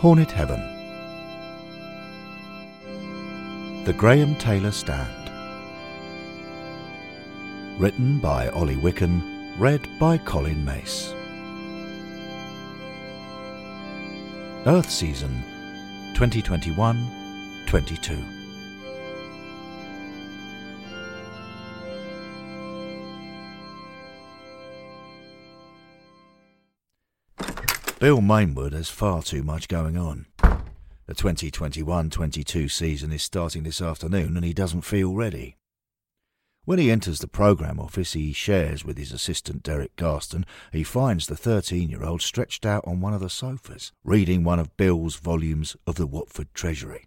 Hornet Heaven. The Graham Taylor Stand. Written by Ollie Wicken, read by Colin Mace. Earth Season 2021 22. Bill Mainwood has far too much going on. The 2021-22 season is starting this afternoon and he doesn't feel ready. When he enters the programme office he shares with his assistant Derek Garston, he finds the 13-year-old stretched out on one of the sofas, reading one of Bill's volumes of the Watford Treasury.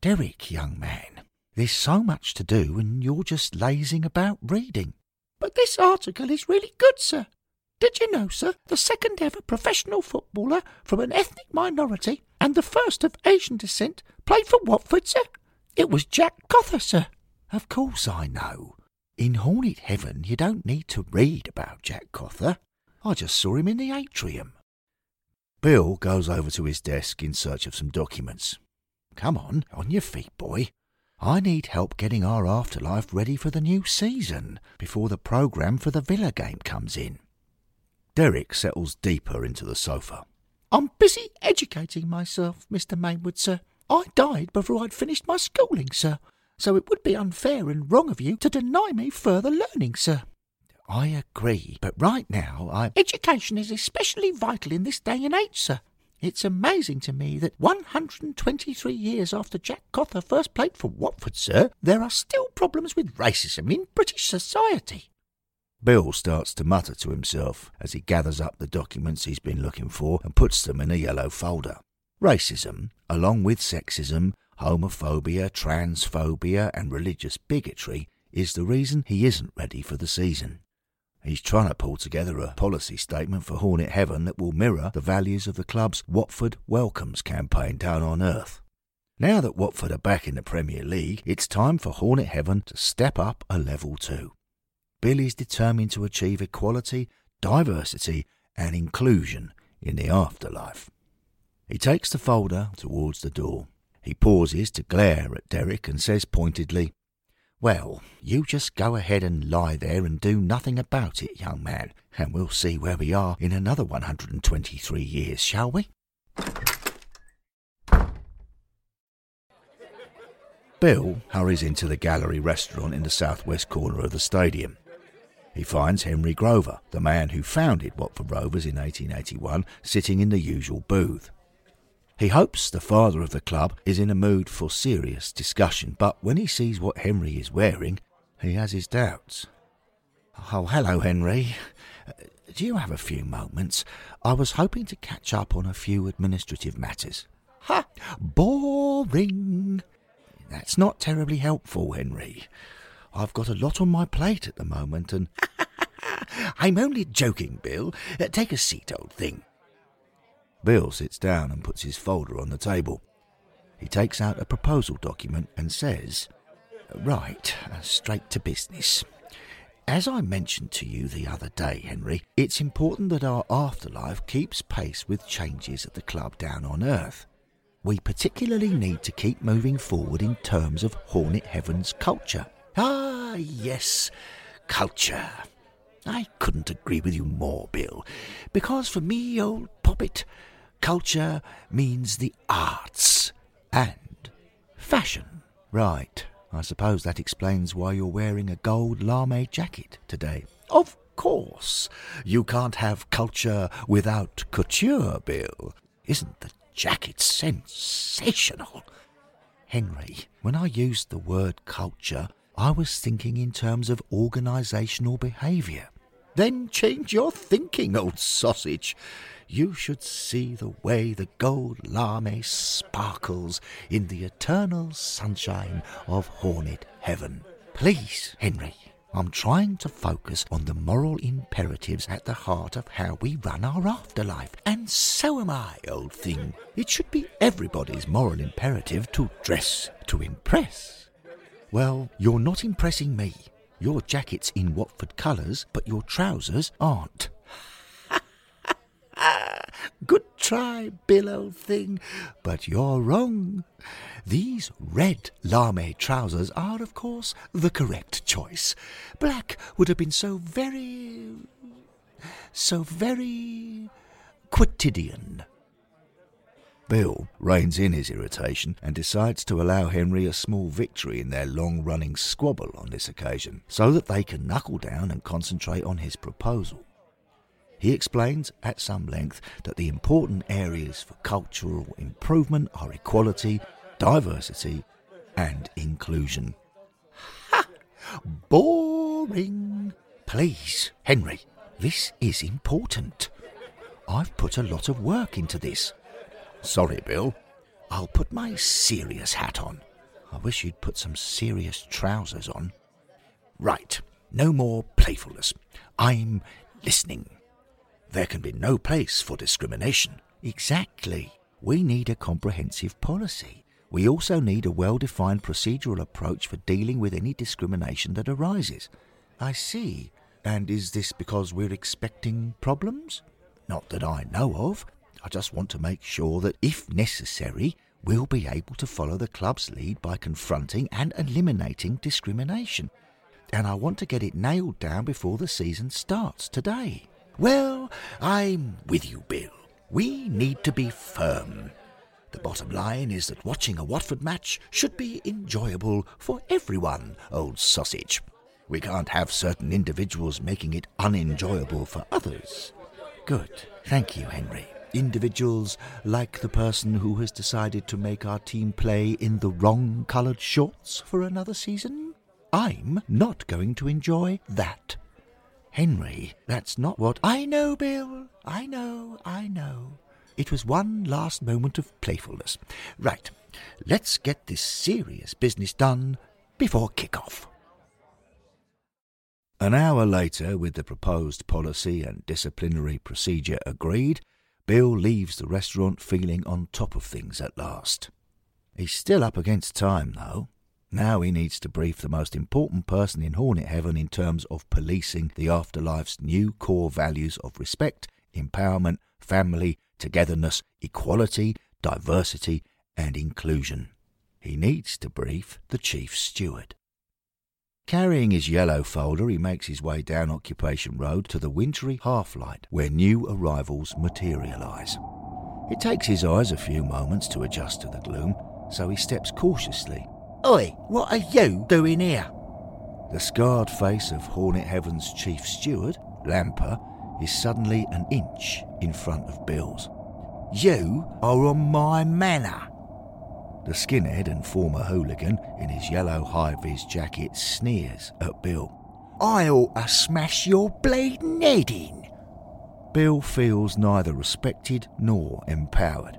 Derek, young man, there's so much to do and you're just lazing about reading. But this article is really good, sir. Did you know, sir, the second ever professional footballer from an ethnic minority and the first of Asian descent played for Watford, sir? It was Jack Cother, sir. Of course I know. In Hornet Heaven, you don't need to read about Jack Cother. I just saw him in the atrium. Bill goes over to his desk in search of some documents. Come on, on your feet, boy. I need help getting our afterlife ready for the new season before the programme for the Villa game comes in. Derek settles deeper into the sofa. I'm busy educating myself, Mr. Mainwood, sir. I died before I'd finished my schooling, sir, so it would be unfair and wrong of you to deny me further learning, sir. I agree, but right now I. Education is especially vital in this day and age, sir. It's amazing to me that 123 years after Jack Cother first played for Watford, sir, there are still problems with racism in British society. Bill starts to mutter to himself as he gathers up the documents he's been looking for and puts them in a yellow folder. Racism, along with sexism, homophobia, transphobia, and religious bigotry, is the reason he isn't ready for the season. He's trying to pull together a policy statement for Hornet Heaven that will mirror the values of the club's Watford Welcomes campaign down on Earth. Now that Watford are back in the Premier League, it's time for Hornet Heaven to step up a level too. Bill is determined to achieve equality, diversity, and inclusion in the afterlife. He takes the folder towards the door. He pauses to glare at Derek and says pointedly, Well, you just go ahead and lie there and do nothing about it, young man, and we'll see where we are in another 123 years, shall we? Bill hurries into the gallery restaurant in the southwest corner of the stadium. He finds Henry Grover, the man who founded Watford Rovers in 1881, sitting in the usual booth. He hopes the father of the club is in a mood for serious discussion, but when he sees what Henry is wearing, he has his doubts. Oh, hello, Henry. Do you have a few moments? I was hoping to catch up on a few administrative matters. Ha! Boring! That's not terribly helpful, Henry. I've got a lot on my plate at the moment and. I'm only joking, Bill. Uh, take a seat, old thing. Bill sits down and puts his folder on the table. He takes out a proposal document and says, Right, uh, straight to business. As I mentioned to you the other day, Henry, it's important that our afterlife keeps pace with changes at the club down on Earth. We particularly need to keep moving forward in terms of Hornet Heaven's culture. Ah, yes, culture. I couldn't agree with you more, Bill, because for me, old poppet, culture means the arts and fashion. Right. I suppose that explains why you're wearing a gold lame jacket today. Of course. You can't have culture without couture, Bill. Isn't the jacket sensational? Henry, when I used the word culture, I was thinking in terms of organisational behaviour. Then change your thinking, old sausage. You should see the way the gold lame sparkles in the eternal sunshine of Hornet Heaven. Please, Henry, I'm trying to focus on the moral imperatives at the heart of how we run our afterlife. And so am I, old thing. It should be everybody's moral imperative to dress to impress. Well, you're not impressing me. Your jacket's in Watford colours, but your trousers aren't. Good try, Bill, old thing, but you're wrong. These red lame trousers are, of course, the correct choice. Black would have been so very. so very. quotidian. Bill reins in his irritation and decides to allow Henry a small victory in their long running squabble on this occasion, so that they can knuckle down and concentrate on his proposal. He explains at some length that the important areas for cultural improvement are equality, diversity, and inclusion. Ha! Boring! Please, Henry, this is important. I've put a lot of work into this. Sorry, Bill. I'll put my serious hat on. I wish you'd put some serious trousers on. Right, no more playfulness. I'm listening. There can be no place for discrimination. Exactly. We need a comprehensive policy. We also need a well defined procedural approach for dealing with any discrimination that arises. I see. And is this because we're expecting problems? Not that I know of. I just want to make sure that, if necessary, we'll be able to follow the club's lead by confronting and eliminating discrimination. And I want to get it nailed down before the season starts today. Well, I'm with you, Bill. We need to be firm. The bottom line is that watching a Watford match should be enjoyable for everyone, old sausage. We can't have certain individuals making it unenjoyable for others. Good. Thank you, Henry individuals like the person who has decided to make our team play in the wrong coloured shorts for another season? I'm not going to enjoy that. Henry, that's not what. I know, Bill. I know, I know. It was one last moment of playfulness. Right, let's get this serious business done before kick-off. An hour later, with the proposed policy and disciplinary procedure agreed, Bill leaves the restaurant feeling on top of things at last. He's still up against time, though. Now he needs to brief the most important person in Hornet Heaven in terms of policing the afterlife's new core values of respect, empowerment, family, togetherness, equality, diversity, and inclusion. He needs to brief the chief steward. Carrying his yellow folder, he makes his way down Occupation Road to the wintry half light where new arrivals materialise. It takes his eyes a few moments to adjust to the gloom, so he steps cautiously. Oi, what are you doing here? The scarred face of Hornet Heaven's chief steward, Lamper, is suddenly an inch in front of Bill's. You are on my manor. The skinhead and former hooligan in his yellow high vis jacket sneers at Bill. I ought to smash your bleeding head in. Bill feels neither respected nor empowered,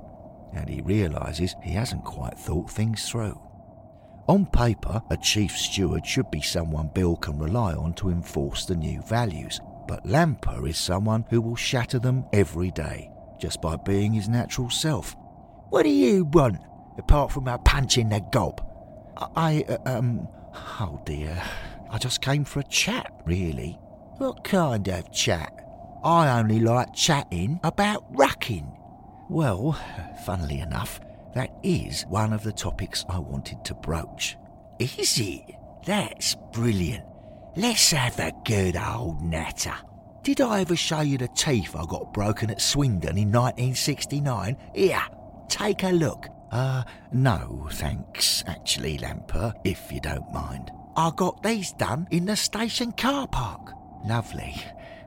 and he realises he hasn't quite thought things through. On paper, a chief steward should be someone Bill can rely on to enforce the new values, but Lamper is someone who will shatter them every day, just by being his natural self. What do you want? Apart from a punch in the gob. I, uh, um, oh dear. I just came for a chat, really. What kind of chat? I only like chatting about rucking. Well, funnily enough, that is one of the topics I wanted to broach. Is it? That's brilliant. Let's have a good old natter. Did I ever show you the teeth I got broken at Swindon in 1969? Here, take a look. Uh, no, thanks, actually, Lamper, if you don't mind. I got these done in the station car park. Lovely.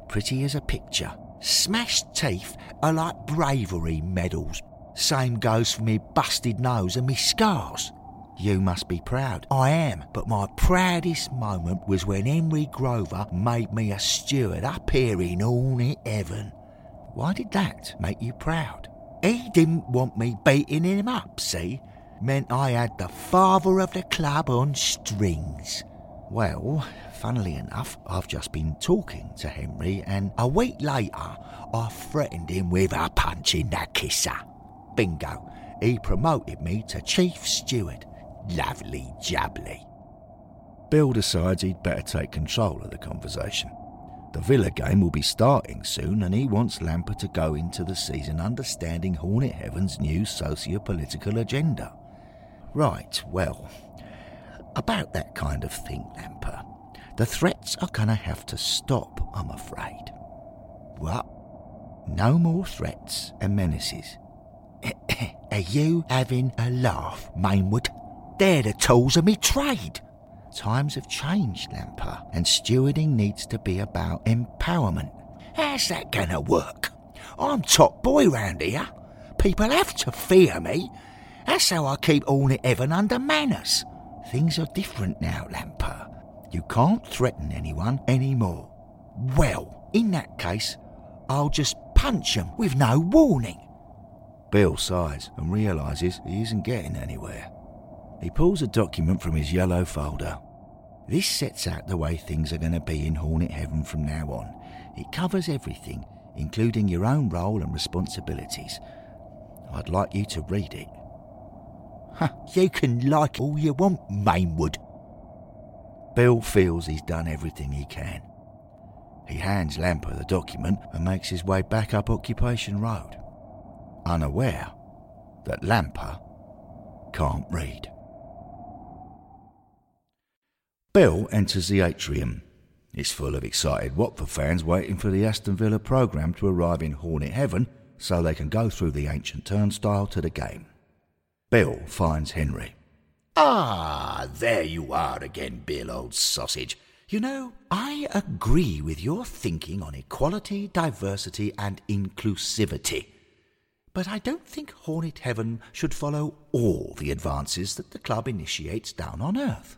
Pretty as a picture. Smashed teeth are like bravery medals. Same goes for me busted nose and me scars. You must be proud. I am, but my proudest moment was when Henry Grover made me a steward up here in Hornet Heaven. Why did that make you proud? He didn't want me beating him up, see? Meant I had the father of the club on strings. Well, funnily enough, I've just been talking to Henry and a week later I threatened him with a punch in the kisser. Bingo. He promoted me to chief steward. Lovely jubbly. Bill decides he'd better take control of the conversation. The Villa game will be starting soon, and he wants Lamper to go into the season understanding Hornet Heaven's new socio political agenda. Right, well, about that kind of thing, Lamper, the threats are going to have to stop, I'm afraid. What? No more threats and menaces. are you having a laugh, Mainwood? They're the tools of me trade. Times have changed, Lamper, and stewarding needs to be about empowerment. How's that gonna work? I'm top boy round here. People have to fear me. That's how I keep Hornet Heaven under manners. Things are different now, Lamper. You can't threaten anyone anymore. Well, in that case, I'll just punch 'em with no warning. Bill sighs and realises he isn't getting anywhere. He pulls a document from his yellow folder. This sets out the way things are going to be in Hornet Heaven from now on. It covers everything, including your own role and responsibilities. I'd like you to read it. Huh, you can like all you want, Mainwood. Bill feels he's done everything he can. He hands Lamper the document and makes his way back up Occupation Road, unaware that Lamper can't read. Bill enters the atrium. It's full of excited Watford fans waiting for the Aston Villa programme to arrive in Hornet Heaven so they can go through the ancient turnstile to the game. Bill finds Henry. Ah, there you are again, Bill, old sausage. You know, I agree with your thinking on equality, diversity, and inclusivity. But I don't think Hornet Heaven should follow all the advances that the club initiates down on Earth.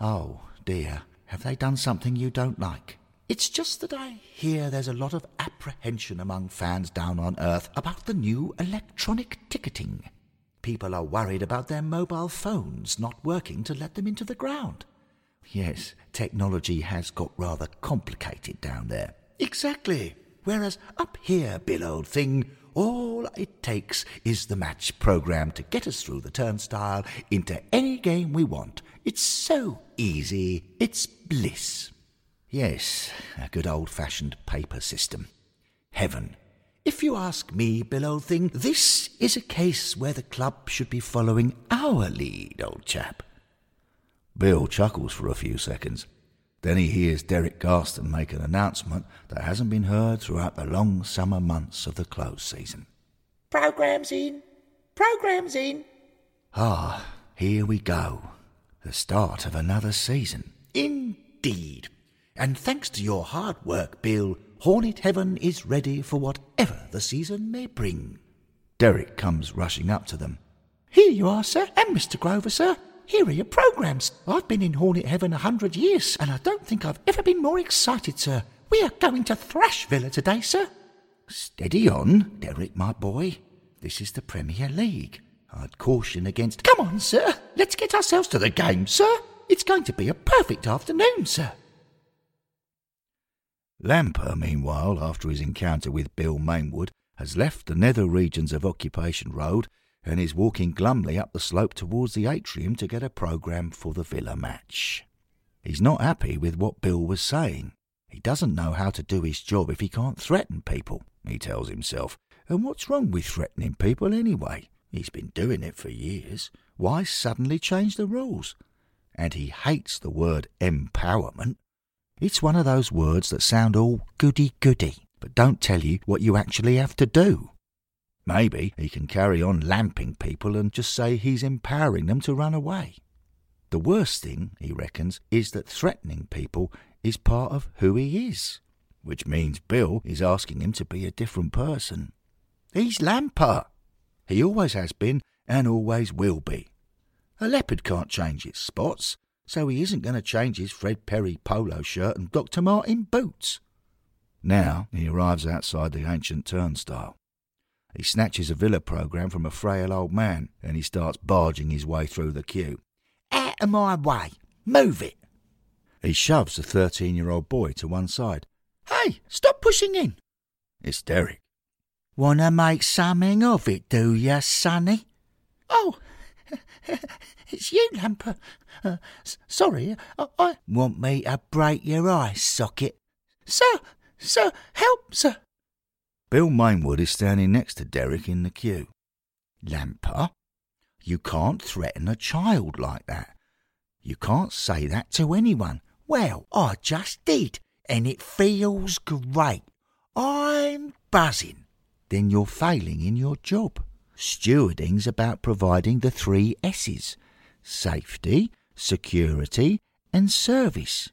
Oh, dear, have they done something you don't like? It's just that I hear there's a lot of apprehension among fans down on Earth about the new electronic ticketing. People are worried about their mobile phones not working to let them into the ground. Yes, technology has got rather complicated down there. Exactly. Whereas up here, Bill, old thing, all it takes is the match program to get us through the turnstile into any game we want. It's so easy, it's bliss. Yes, a good old fashioned paper system. Heaven. If you ask me, Bill, old thing, this is a case where the club should be following our lead, old chap. Bill chuckles for a few seconds. Then he hears Derek Garston make an announcement that hasn't been heard throughout the long summer months of the close season. Program's in. Program's in. Ah, here we go. The start of another season. Indeed. And thanks to your hard work, Bill, Hornet Heaven is ready for whatever the season may bring. Derek comes rushing up to them. Here you are, sir, and Mr. Grover, sir. Here are your programmes. I've been in Hornet Heaven a hundred years, and I don't think I've ever been more excited, sir. We are going to thrash Villa today, sir. Steady on, Derek, my boy. This is the Premier League. I'd caution against. Come on, sir. Let's get ourselves to the game, sir. It's going to be a perfect afternoon, sir. Lamper, meanwhile, after his encounter with Bill Mainwood, has left the nether regions of Occupation Road and is walking glumly up the slope towards the atrium to get a programme for the Villa match. He's not happy with what Bill was saying. He doesn't know how to do his job if he can't threaten people, he tells himself. And what's wrong with threatening people anyway? He's been doing it for years. Why suddenly change the rules? And he hates the word empowerment. It's one of those words that sound all goody goody, but don't tell you what you actually have to do. Maybe he can carry on lamping people and just say he's empowering them to run away. The worst thing, he reckons, is that threatening people is part of who he is, which means Bill is asking him to be a different person. He's Lamper. He always has been and always will be. A leopard can't change its spots, so he isn't going to change his Fred Perry polo shirt and Dr. Martin boots. Now he arrives outside the ancient turnstile. He snatches a villa programme from a frail old man and he starts barging his way through the queue. Out of my way! Move it! He shoves the 13 year old boy to one side. Hey, stop pushing in! It's Derek. Wanna make something of it, do ya, sonny? Oh, it's you, Lamper. Uh, sorry, I, I... Want me to break your eye socket? Sir, sir, help, sir. Bill Mainwood is standing next to Derek in the queue. Lamper, you can't threaten a child like that. You can't say that to anyone. Well, I just did, and it feels great. I'm buzzing. Then you're failing in your job. Stewarding's about providing the three S's safety, security, and service.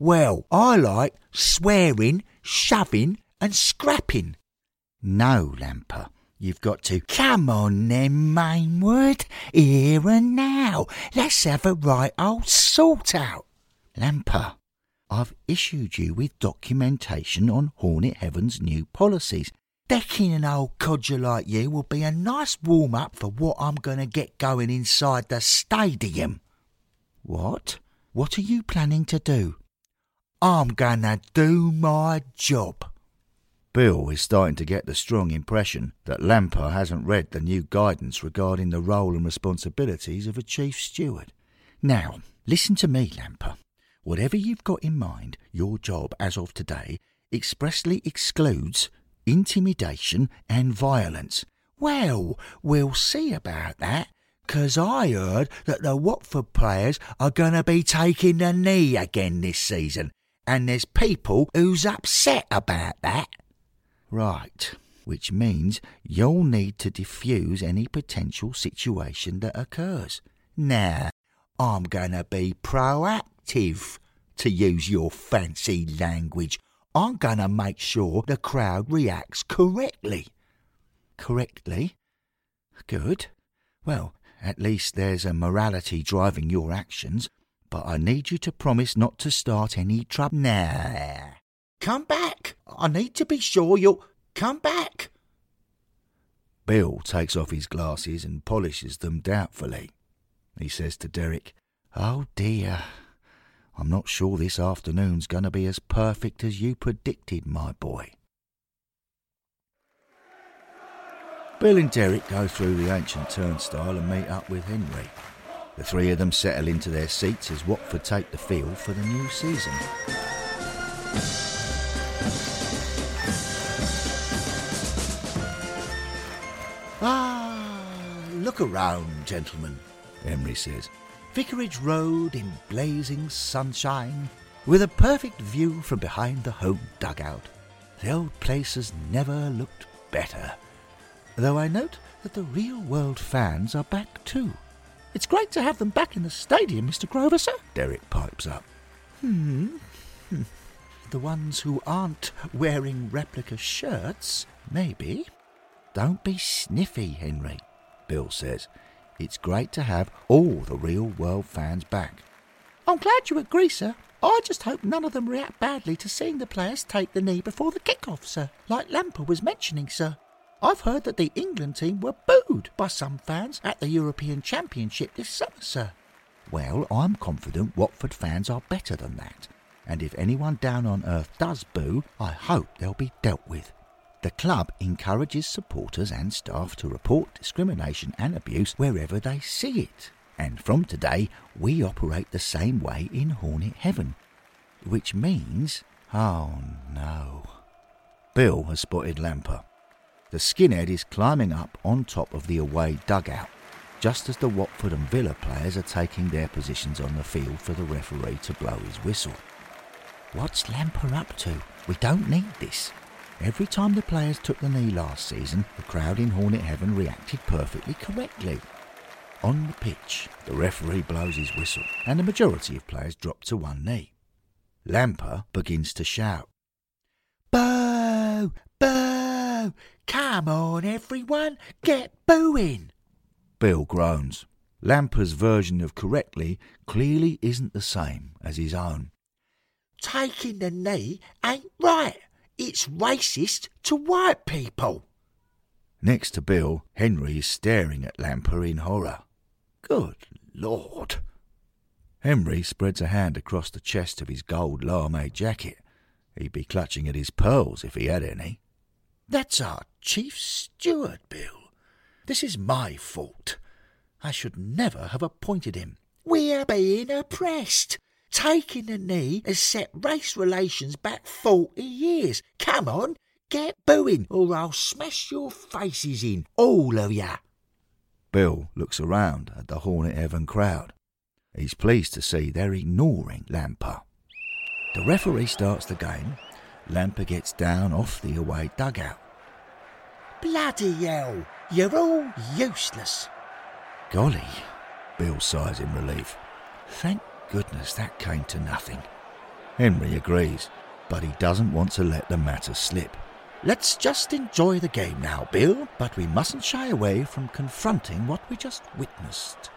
Well, I like swearing, shoving, and scrapping. No, Lamper. You've got to. Come on then, Mainwood. Here and now. Let's have a right old sort out. Lamper, I've issued you with documentation on Hornet Heaven's new policies. Decking an old codger like you will be a nice warm up for what I'm going to get going inside the stadium. What? What are you planning to do? I'm going to do my job. Bill is starting to get the strong impression that Lamper hasn't read the new guidance regarding the role and responsibilities of a chief steward. Now, listen to me, Lamper. Whatever you've got in mind, your job as of today expressly excludes intimidation and violence. Well, we'll see about that, 'cause I heard that the Watford players are going to be taking the knee again this season, and there's people who's upset about that. Right, which means you'll need to diffuse any potential situation that occurs. Now, I'm going to be proactive, to use your fancy language. I'm going to make sure the crowd reacts correctly. Correctly? Good. Well, at least there's a morality driving your actions, but I need you to promise not to start any trouble. Nah. Come back. I need to be sure you'll come back. Bill takes off his glasses and polishes them doubtfully. He says to Derek, Oh dear, I'm not sure this afternoon's going to be as perfect as you predicted, my boy. Bill and Derek go through the ancient turnstile and meet up with Henry. The three of them settle into their seats as Watford take the field for the new season. Ah, look around, gentlemen, Henry says. Vicarage Road in blazing sunshine, with a perfect view from behind the home dugout. The old place has never looked better. Though I note that the real world fans are back too. It's great to have them back in the stadium, Mr. Grover, sir. Derek pipes up. Hmm. The ones who aren't wearing replica shirts, maybe. Don't be sniffy, Henry, Bill says. It's great to have all the real world fans back. I'm glad you agree, sir. I just hope none of them react badly to seeing the players take the knee before the kick-off, sir, like Lamper was mentioning, sir. I've heard that the England team were booed by some fans at the European Championship this summer, sir. Well, I'm confident Watford fans are better than that. And if anyone down on earth does boo, I hope they'll be dealt with. The club encourages supporters and staff to report discrimination and abuse wherever they see it. And from today, we operate the same way in Hornet Heaven. Which means, oh no. Bill has spotted Lamper. The skinhead is climbing up on top of the away dugout, just as the Watford and Villa players are taking their positions on the field for the referee to blow his whistle. What's Lamper up to? We don't need this. Every time the players took the knee last season, the crowd in Hornet Heaven reacted perfectly correctly. On the pitch, the referee blows his whistle, and the majority of players drop to one knee. Lamper begins to shout. Boo! Boo! Come on, everyone, get booing! Bill groans. Lamper's version of correctly clearly isn't the same as his own. Taking the knee ain't right. It's racist to white people. Next to Bill, Henry is staring at Lamper in horror. Good Lord! Henry spreads a hand across the chest of his gold lame jacket. He'd be clutching at his pearls if he had any. That's our chief steward, Bill. This is my fault. I should never have appointed him. We're being oppressed. Taking the knee has set race relations back 40 years. Come on, get booing, or I'll smash your faces in, all of ya. Bill looks around at the Hornet Heaven crowd. He's pleased to see they're ignoring Lamper. The referee starts the game. Lamper gets down off the away dugout. Bloody hell, you're all useless. Golly, Bill sighs in relief. Thank goodness that came to nothing. Henry agrees, but he doesn't want to let the matter slip. Let's just enjoy the game now, Bill, but we mustn't shy away from confronting what we just witnessed.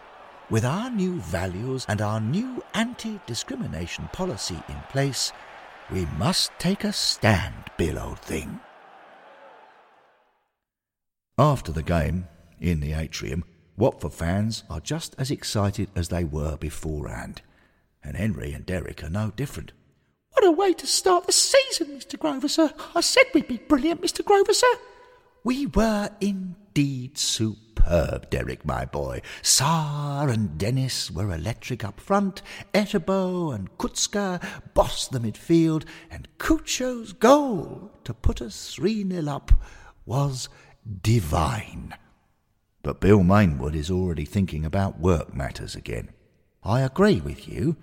With our new values and our new anti discrimination policy in place, we must take a stand, Bill, old thing. After the game, in the atrium, Watford fans are just as excited as they were beforehand and Henry and Derek are no different. What a way to start the season, Mr. Grover, sir. I said we'd be brilliant, Mr. Grover, sir. We were indeed superb, Derek, my boy. Sarr and Dennis were electric up front. Etebo and Kucka bossed the midfield, and Cucho's goal to put us 3 0 up was divine. But Bill Mainwood is already thinking about work matters again. I agree with you.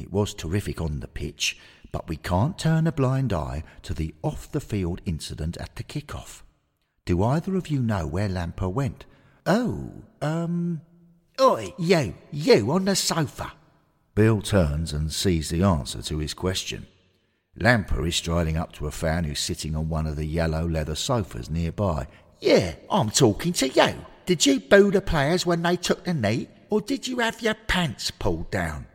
It was terrific on the pitch, but we can't turn a blind eye to the off the field incident at the kick-off. Do either of you know where Lamper went? Oh, um. Oi, you, you on the sofa. Bill turns and sees the answer to his question. Lamper is striding up to a fan who's sitting on one of the yellow leather sofas nearby. Yeah, I'm talking to you. Did you boo the players when they took the knee, or did you have your pants pulled down?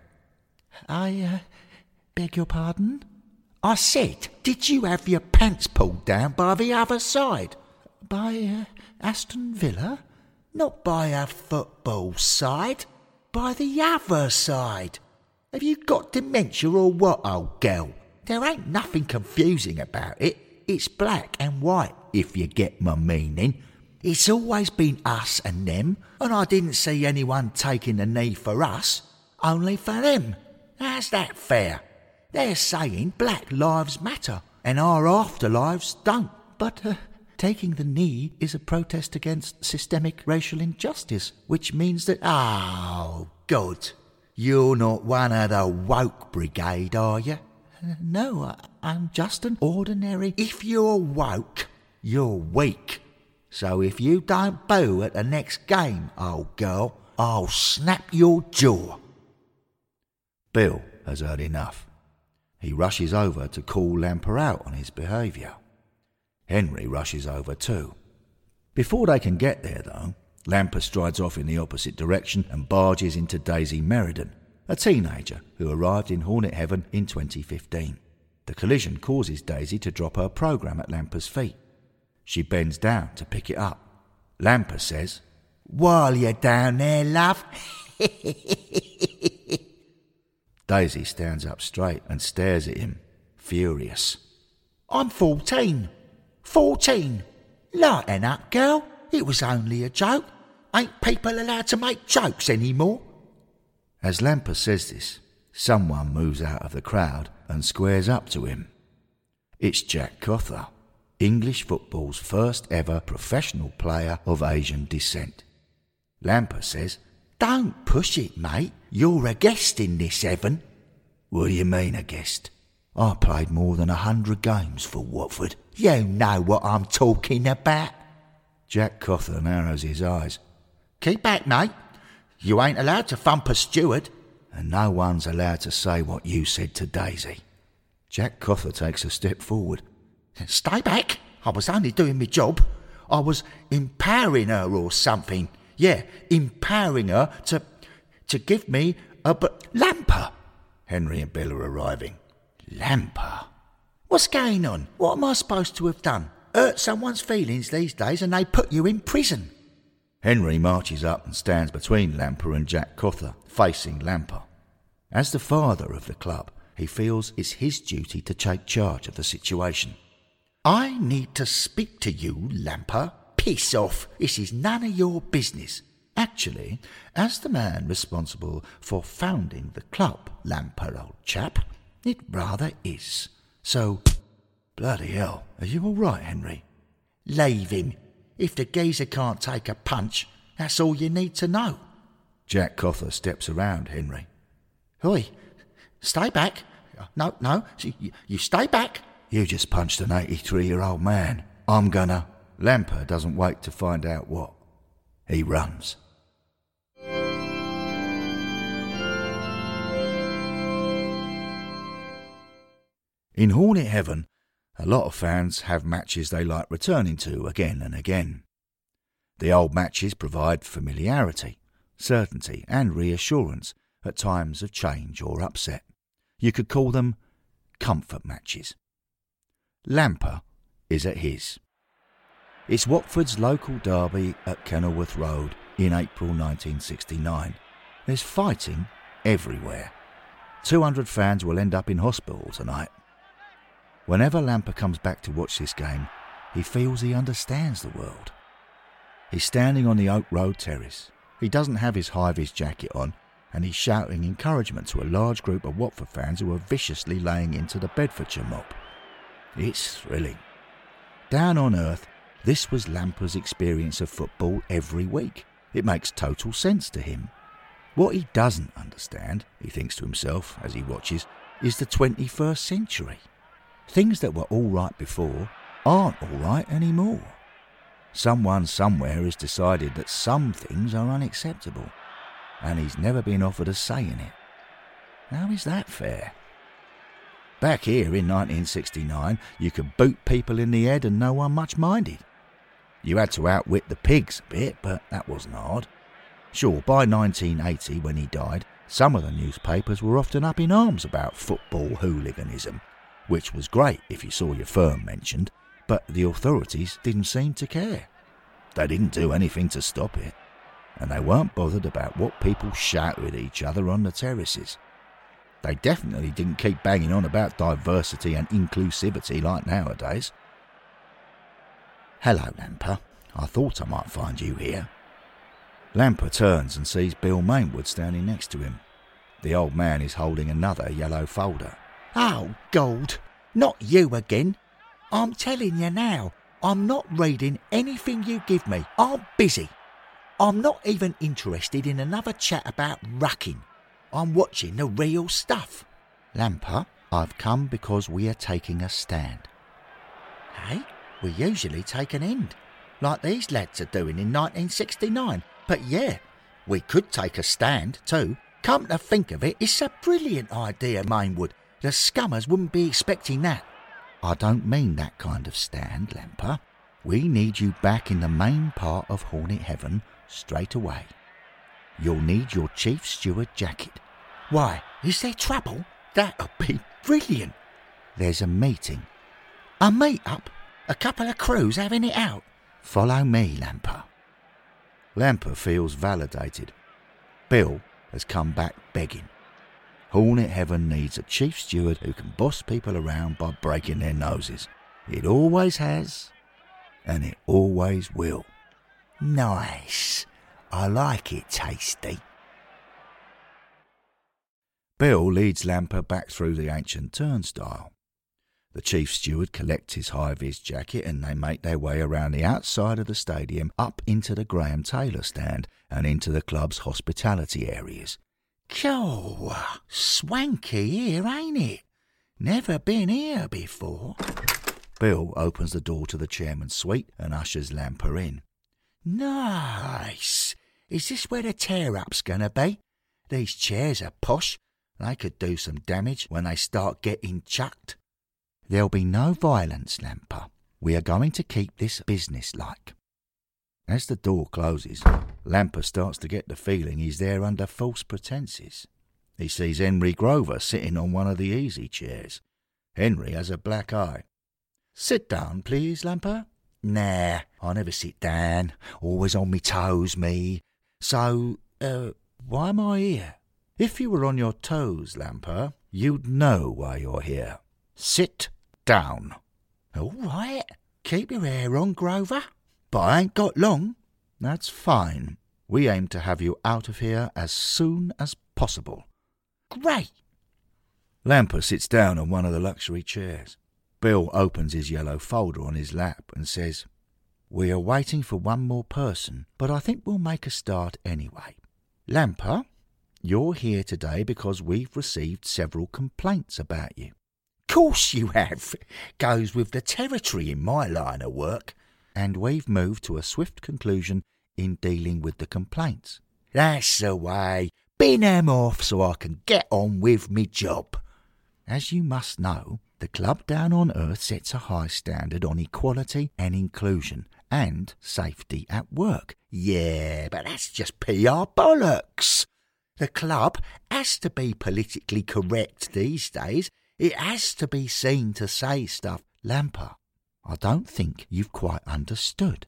I uh, beg your pardon? I said, did you have your pants pulled down by the other side? By uh, Aston Villa? Not by a football side, by the other side. Have you got dementia or what, old girl? There ain't nothing confusing about it. It's black and white, if you get my meaning. It's always been us and them, and I didn't see anyone taking the knee for us, only for them. How's that fair? They're saying Black Lives Matter and our afterlives don't. But uh, taking the knee is a protest against systemic racial injustice, which means that. Oh, good. You're not one of the woke brigade, are you? No, I, am just an ordinary. If you're woke, you're weak. So if you don't boo at the next game, old girl, I'll snap your jaw. Bill has heard enough. He rushes over to call Lamper out on his behaviour. Henry rushes over too. Before they can get there, though, Lamper strides off in the opposite direction and barges into Daisy Meriden, a teenager who arrived in Hornet Heaven in 2015. The collision causes Daisy to drop her program at Lamper's feet. She bends down to pick it up. Lamper says, While you're down there, love. Daisy stands up straight and stares at him, furious. I'm fourteen. Fourteen. Lighten up, girl. It was only a joke. Ain't people allowed to make jokes any more? As Lamper says this, someone moves out of the crowd and squares up to him. It's Jack Cother, English football's first ever professional player of Asian descent. Lamper says don't push it, mate. You're a guest in this heaven. What do you mean, a guest? I played more than a hundred games for Watford. You know what I'm talking about. Jack Cother narrows his eyes. Keep back, mate. You ain't allowed to thump a steward. And no one's allowed to say what you said to Daisy. Jack Cother takes a step forward. Stay back. I was only doing my job. I was empowering her or something. Yeah, empowering her to to give me a but Lamper. Henry and Bill are arriving. Lamper. What's going on? What am I supposed to have done? Hurt someone's feelings these days and they put you in prison. Henry marches up and stands between Lamper and Jack Cother, facing Lamper. As the father of the club, he feels it's his duty to take charge of the situation. I need to speak to you, Lamper. Piss off. This is none of your business. Actually, as the man responsible for founding the club, Lamper, old chap, it rather is. So, bloody hell, are you all right, Henry? Leave him. If the geezer can't take a punch, that's all you need to know. Jack Cother steps around Henry. Oi, stay back. No, no, you, you stay back. You just punched an 83 year old man. I'm gonna. Lamper doesn't wait to find out what. He runs. In Hornet Heaven, a lot of fans have matches they like returning to again and again. The old matches provide familiarity, certainty, and reassurance at times of change or upset. You could call them comfort matches. Lamper is at his. It's Watford's local derby at Kenilworth Road in April 1969. There's fighting everywhere. 200 fans will end up in hospital tonight. Whenever Lamper comes back to watch this game, he feels he understands the world. He's standing on the Oak Road terrace. He doesn't have his high vis jacket on, and he's shouting encouragement to a large group of Watford fans who are viciously laying into the Bedfordshire mob. It's thrilling. Down on earth, this was Lamper's experience of football every week. It makes total sense to him. What he doesn't understand, he thinks to himself as he watches, is the 21st century. Things that were all right before aren't all right anymore. Someone somewhere has decided that some things are unacceptable, and he's never been offered a say in it. How is that fair? Back here in 1969, you could boot people in the head and no one much minded. You had to outwit the pigs a bit, but that wasn't hard. Sure, by 1980, when he died, some of the newspapers were often up in arms about football hooliganism which was great if you saw your firm mentioned, but the authorities didn't seem to care. They didn't do anything to stop it, and they weren't bothered about what people shouted at each other on the terraces. They definitely didn't keep banging on about diversity and inclusivity like nowadays. Hello, Lamper. I thought I might find you here. Lamper turns and sees Bill Mainwood standing next to him. The old man is holding another yellow folder. Oh, gold. Not you again. I'm telling you now, I'm not reading anything you give me. I'm busy. I'm not even interested in another chat about rucking. I'm watching the real stuff. Lamper, I've come because we are taking a stand. Hey, we usually take an end, like these lads are doing in 1969. But yeah, we could take a stand too. Come to think of it, it's a brilliant idea, Mainwood. The scummers wouldn't be expecting that. I don't mean that kind of stand, Lamper. We need you back in the main part of Hornet Heaven straight away. You'll need your chief steward jacket. Why, is there trouble? That'll be brilliant. There's a meeting. A meet up? A couple of crews having it out? Follow me, Lamper. Lamper feels validated. Bill has come back begging. Hornet Heaven needs a chief steward who can boss people around by breaking their noses. It always has, and it always will. Nice. I like it tasty. Bill leads Lamper back through the ancient turnstile. The chief steward collects his high vis jacket and they make their way around the outside of the stadium up into the Graham Taylor stand and into the club's hospitality areas. Cool. Swanky here, ain't it? Never been here before. Bill opens the door to the chairman's suite and ushers Lamper in. Nice. Is this where the tear up's gonna be? These chairs are posh. They could do some damage when they start getting chucked. There'll be no violence, Lamper. We are going to keep this business-like. As the door closes, Lamper starts to get the feeling he's there under false pretences. He sees Henry Grover sitting on one of the easy chairs. Henry has a black eye. Sit down, please, Lamper. Nah, I never sit down. Always on me toes, me. So, uh, why am I here? If you were on your toes, Lamper, you'd know why you're here. Sit down. All right. Keep your hair on, Grover. But I ain't got long. That's fine. We aim to have you out of here as soon as possible. Great! Lamper sits down on one of the luxury chairs. Bill opens his yellow folder on his lap and says, We are waiting for one more person, but I think we'll make a start anyway. Lamper, you're here today because we've received several complaints about you. Course you have. Goes with the territory in my line of work. And we've moved to a swift conclusion in dealing with the complaints. That's the way. Bin 'em off so I can get on with me job. As you must know, the club down on earth sets a high standard on equality and inclusion and safety at work. Yeah, but that's just PR bollocks. The club has to be politically correct these days. It has to be seen to say stuff. Lamper, I don't think you've quite understood.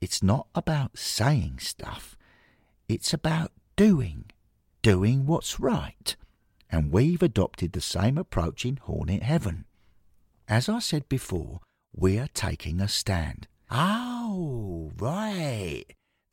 It's not about saying stuff, it's about doing, doing what's right. And we've adopted the same approach in Hornet Heaven. As I said before, we're taking a stand. Oh, right.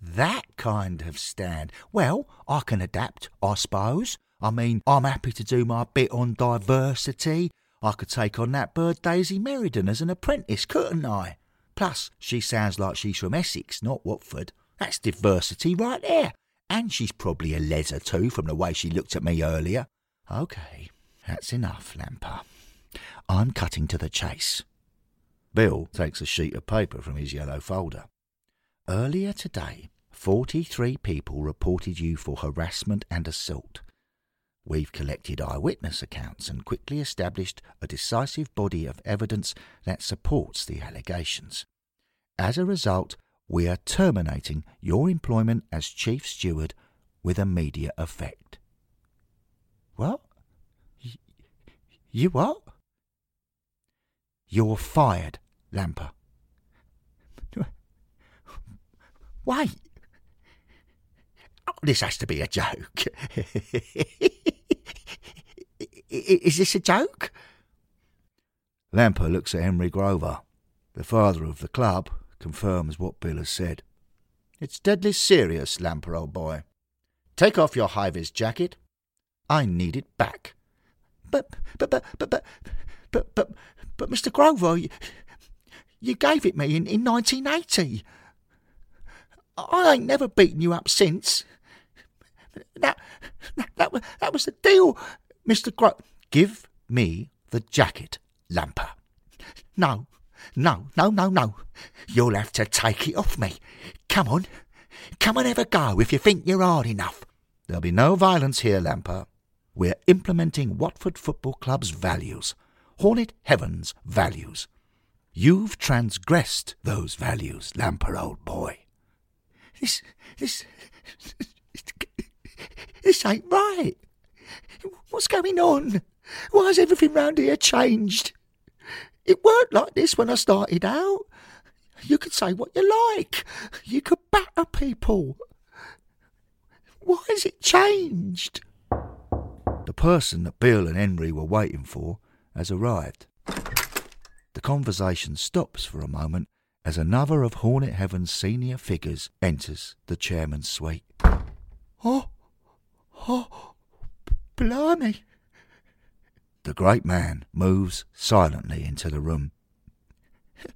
That kind of stand. Well, I can adapt, I suppose. I mean, I'm happy to do my bit on diversity. I could take on that bird Daisy Meriden as an apprentice, couldn't I? Plus, she sounds like she's from Essex, not Watford. That's diversity right there. And she's probably a leather too, from the way she looked at me earlier. OK, that's enough, Lamper. I'm cutting to the chase. Bill takes a sheet of paper from his yellow folder. Earlier today, 43 people reported you for harassment and assault. We've collected eyewitness accounts and quickly established a decisive body of evidence that supports the allegations. As a result, we are terminating your employment as chief steward with immediate effect. What? You what? You're fired, Lamper. Wait. Oh, this has to be a joke. Is this a joke? Lamper looks at Henry Grover. The father of the club confirms what Bill has said. It's deadly serious, Lamper, old boy. Take off your high vis jacket. I need it back. But, but, but, but, but, but, but, but, Mr. Grover, you, you gave it me in, in 1980. I ain't never beaten you up since. That, that, that, that was the deal, Mr. Gro. Give me the jacket, Lamper. No, no, no, no, no. You'll have to take it off me. Come on. Come and have a go if you think you're hard enough. There'll be no violence here, Lamper. We're implementing Watford Football Club's values, Hornet Heaven's values. You've transgressed those values, Lamper, old boy. This, this, this ain't right. What's going on? Why has everything round here changed? It weren't like this when I started out. You could say what you like. You could batter people. Why has it changed? The person that Bill and Henry were waiting for has arrived. The conversation stops for a moment as another of Hornet Heaven's senior figures enters the chairman's suite. Oh, oh, blimey. The great man moves silently into the room.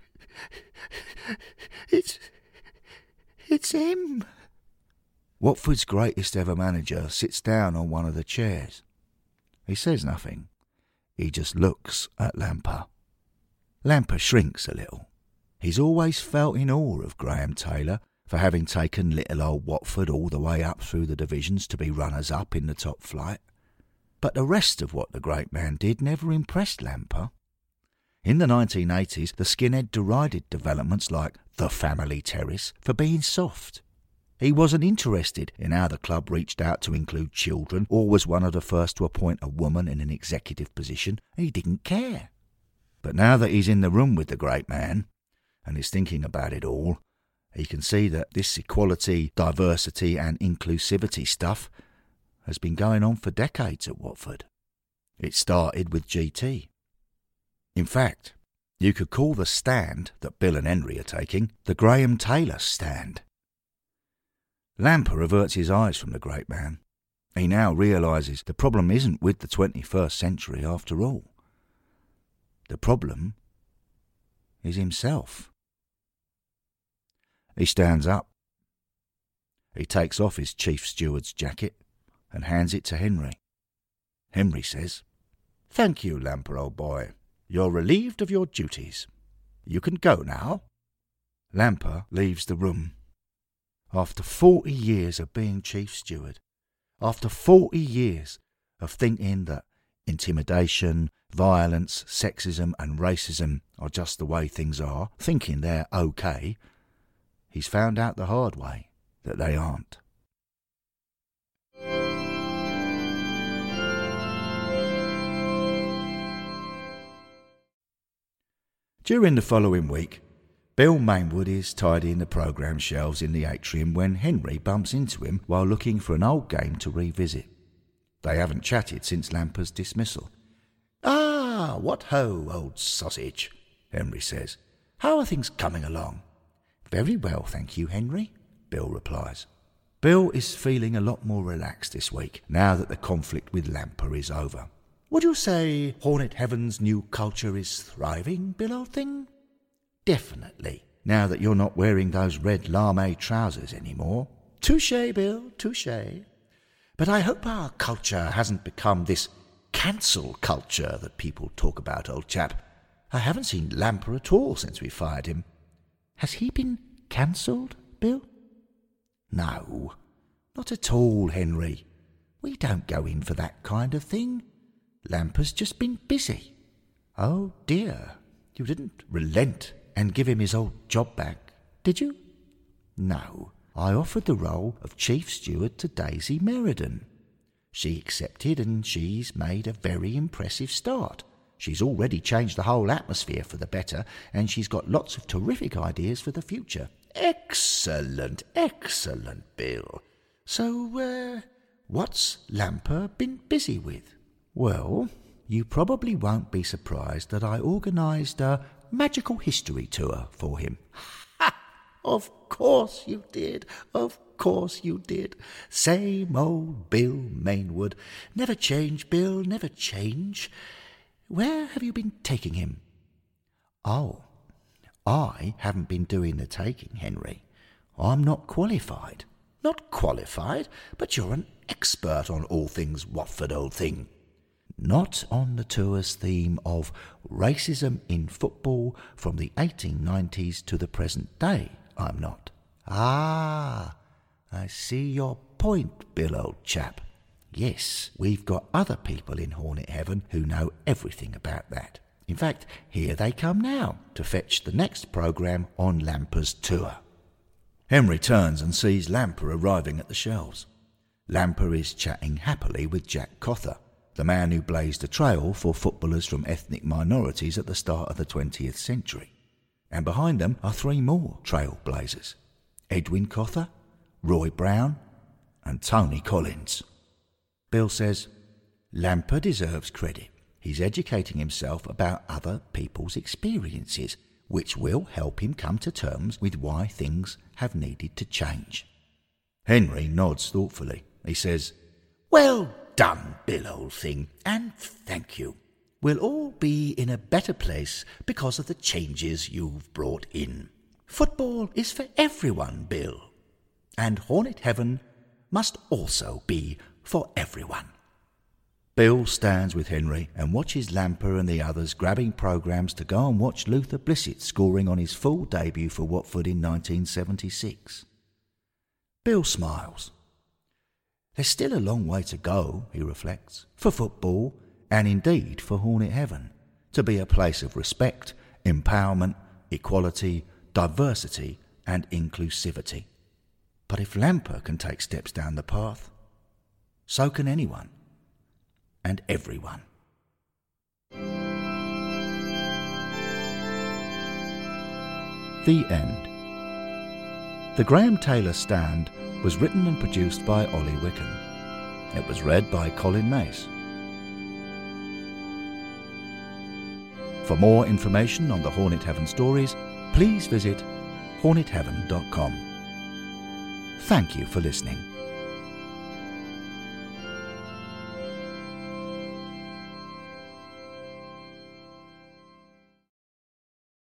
It's. It's him. Watford's greatest ever manager sits down on one of the chairs. He says nothing. He just looks at Lamper. Lamper shrinks a little. He's always felt in awe of Graham Taylor for having taken little old Watford all the way up through the divisions to be runners up in the top flight. But the rest of what the great man did never impressed Lamper. In the 1980s, the skinhead derided developments like the family terrace for being soft. He wasn't interested in how the club reached out to include children or was one of the first to appoint a woman in an executive position. He didn't care. But now that he's in the room with the great man and is thinking about it all, he can see that this equality, diversity, and inclusivity stuff has been going on for decades at Watford. It started with GT. In fact, you could call the stand that Bill and Henry are taking the Graham Taylor stand. Lamper averts his eyes from the great man. He now realises the problem isn't with the 21st century after all. The problem is himself. He stands up. He takes off his chief steward's jacket and hands it to Henry. Henry says, Thank you, Lamper, old boy. You're relieved of your duties. You can go now. Lamper leaves the room. After forty years of being chief steward, after forty years of thinking that intimidation, violence, sexism, and racism are just the way things are, thinking they're okay, he's found out the hard way that they aren't. During the following week, Bill Mainwood is tidying the programme shelves in the atrium when Henry bumps into him while looking for an old game to revisit. They haven't chatted since Lamper's dismissal. Ah, what ho, old sausage, Henry says. How are things coming along? Very well, thank you, Henry, Bill replies. Bill is feeling a lot more relaxed this week, now that the conflict with Lamper is over. Would you say Hornet Heaven's new culture is thriving, Bill, old thing? Definitely, now that you're not wearing those red lame trousers anymore. Touche, Bill, touche. But I hope our culture hasn't become this cancel culture that people talk about, old chap. I haven't seen Lamper at all since we fired him. Has he been cancelled, Bill? No, not at all, Henry. We don't go in for that kind of thing. Lamper's just been busy. Oh dear, you didn't relent and give him his old job back, did you? No, I offered the role of chief steward to Daisy Meriden. She accepted and she's made a very impressive start. She's already changed the whole atmosphere for the better and she's got lots of terrific ideas for the future. Excellent, excellent, Bill. So, uh, what's Lamper been busy with? Well, you probably won't be surprised that I organised a magical history tour for him. Of course you did. Of course you did. Same old Bill Mainwood. Never change, Bill, never change. Where have you been taking him? Oh, I haven't been doing the taking, Henry. I'm not qualified. Not qualified, but you're an expert on all things Watford, old thing. Not on the tour's theme of racism in football from the 1890s to the present day. I'm not. Ah, I see your point, Bill, old chap. Yes, we've got other people in Hornet Heaven who know everything about that. In fact, here they come now to fetch the next programme on Lamper's tour. Henry turns and sees Lamper arriving at the shelves. Lamper is chatting happily with Jack Cother, the man who blazed a trail for footballers from ethnic minorities at the start of the 20th century and behind them are three more trailblazers Edwin Cother, Roy Brown, and Tony Collins. Bill says, Lamper deserves credit. He's educating himself about other people's experiences, which will help him come to terms with why things have needed to change. Henry nods thoughtfully. He says, Well done, Bill, old thing, and thank you we'll all be in a better place because of the changes you've brought in. Football is for everyone, Bill. And Hornet Heaven must also be for everyone. Bill stands with Henry and watches Lamper and the others grabbing programmes to go and watch Luther Blissett scoring on his full debut for Watford in 1976. Bill smiles. There's still a long way to go, he reflects, for football and indeed for Hornet Heaven, to be a place of respect, empowerment, equality, diversity, and inclusivity. But if Lamper can take steps down the path, so can anyone and everyone. The End. The Graham Taylor Stand was written and produced by Ollie Wicken. It was read by Colin Mace. For more information on the Hornet Heaven stories, please visit hornetheaven.com. Thank you for listening.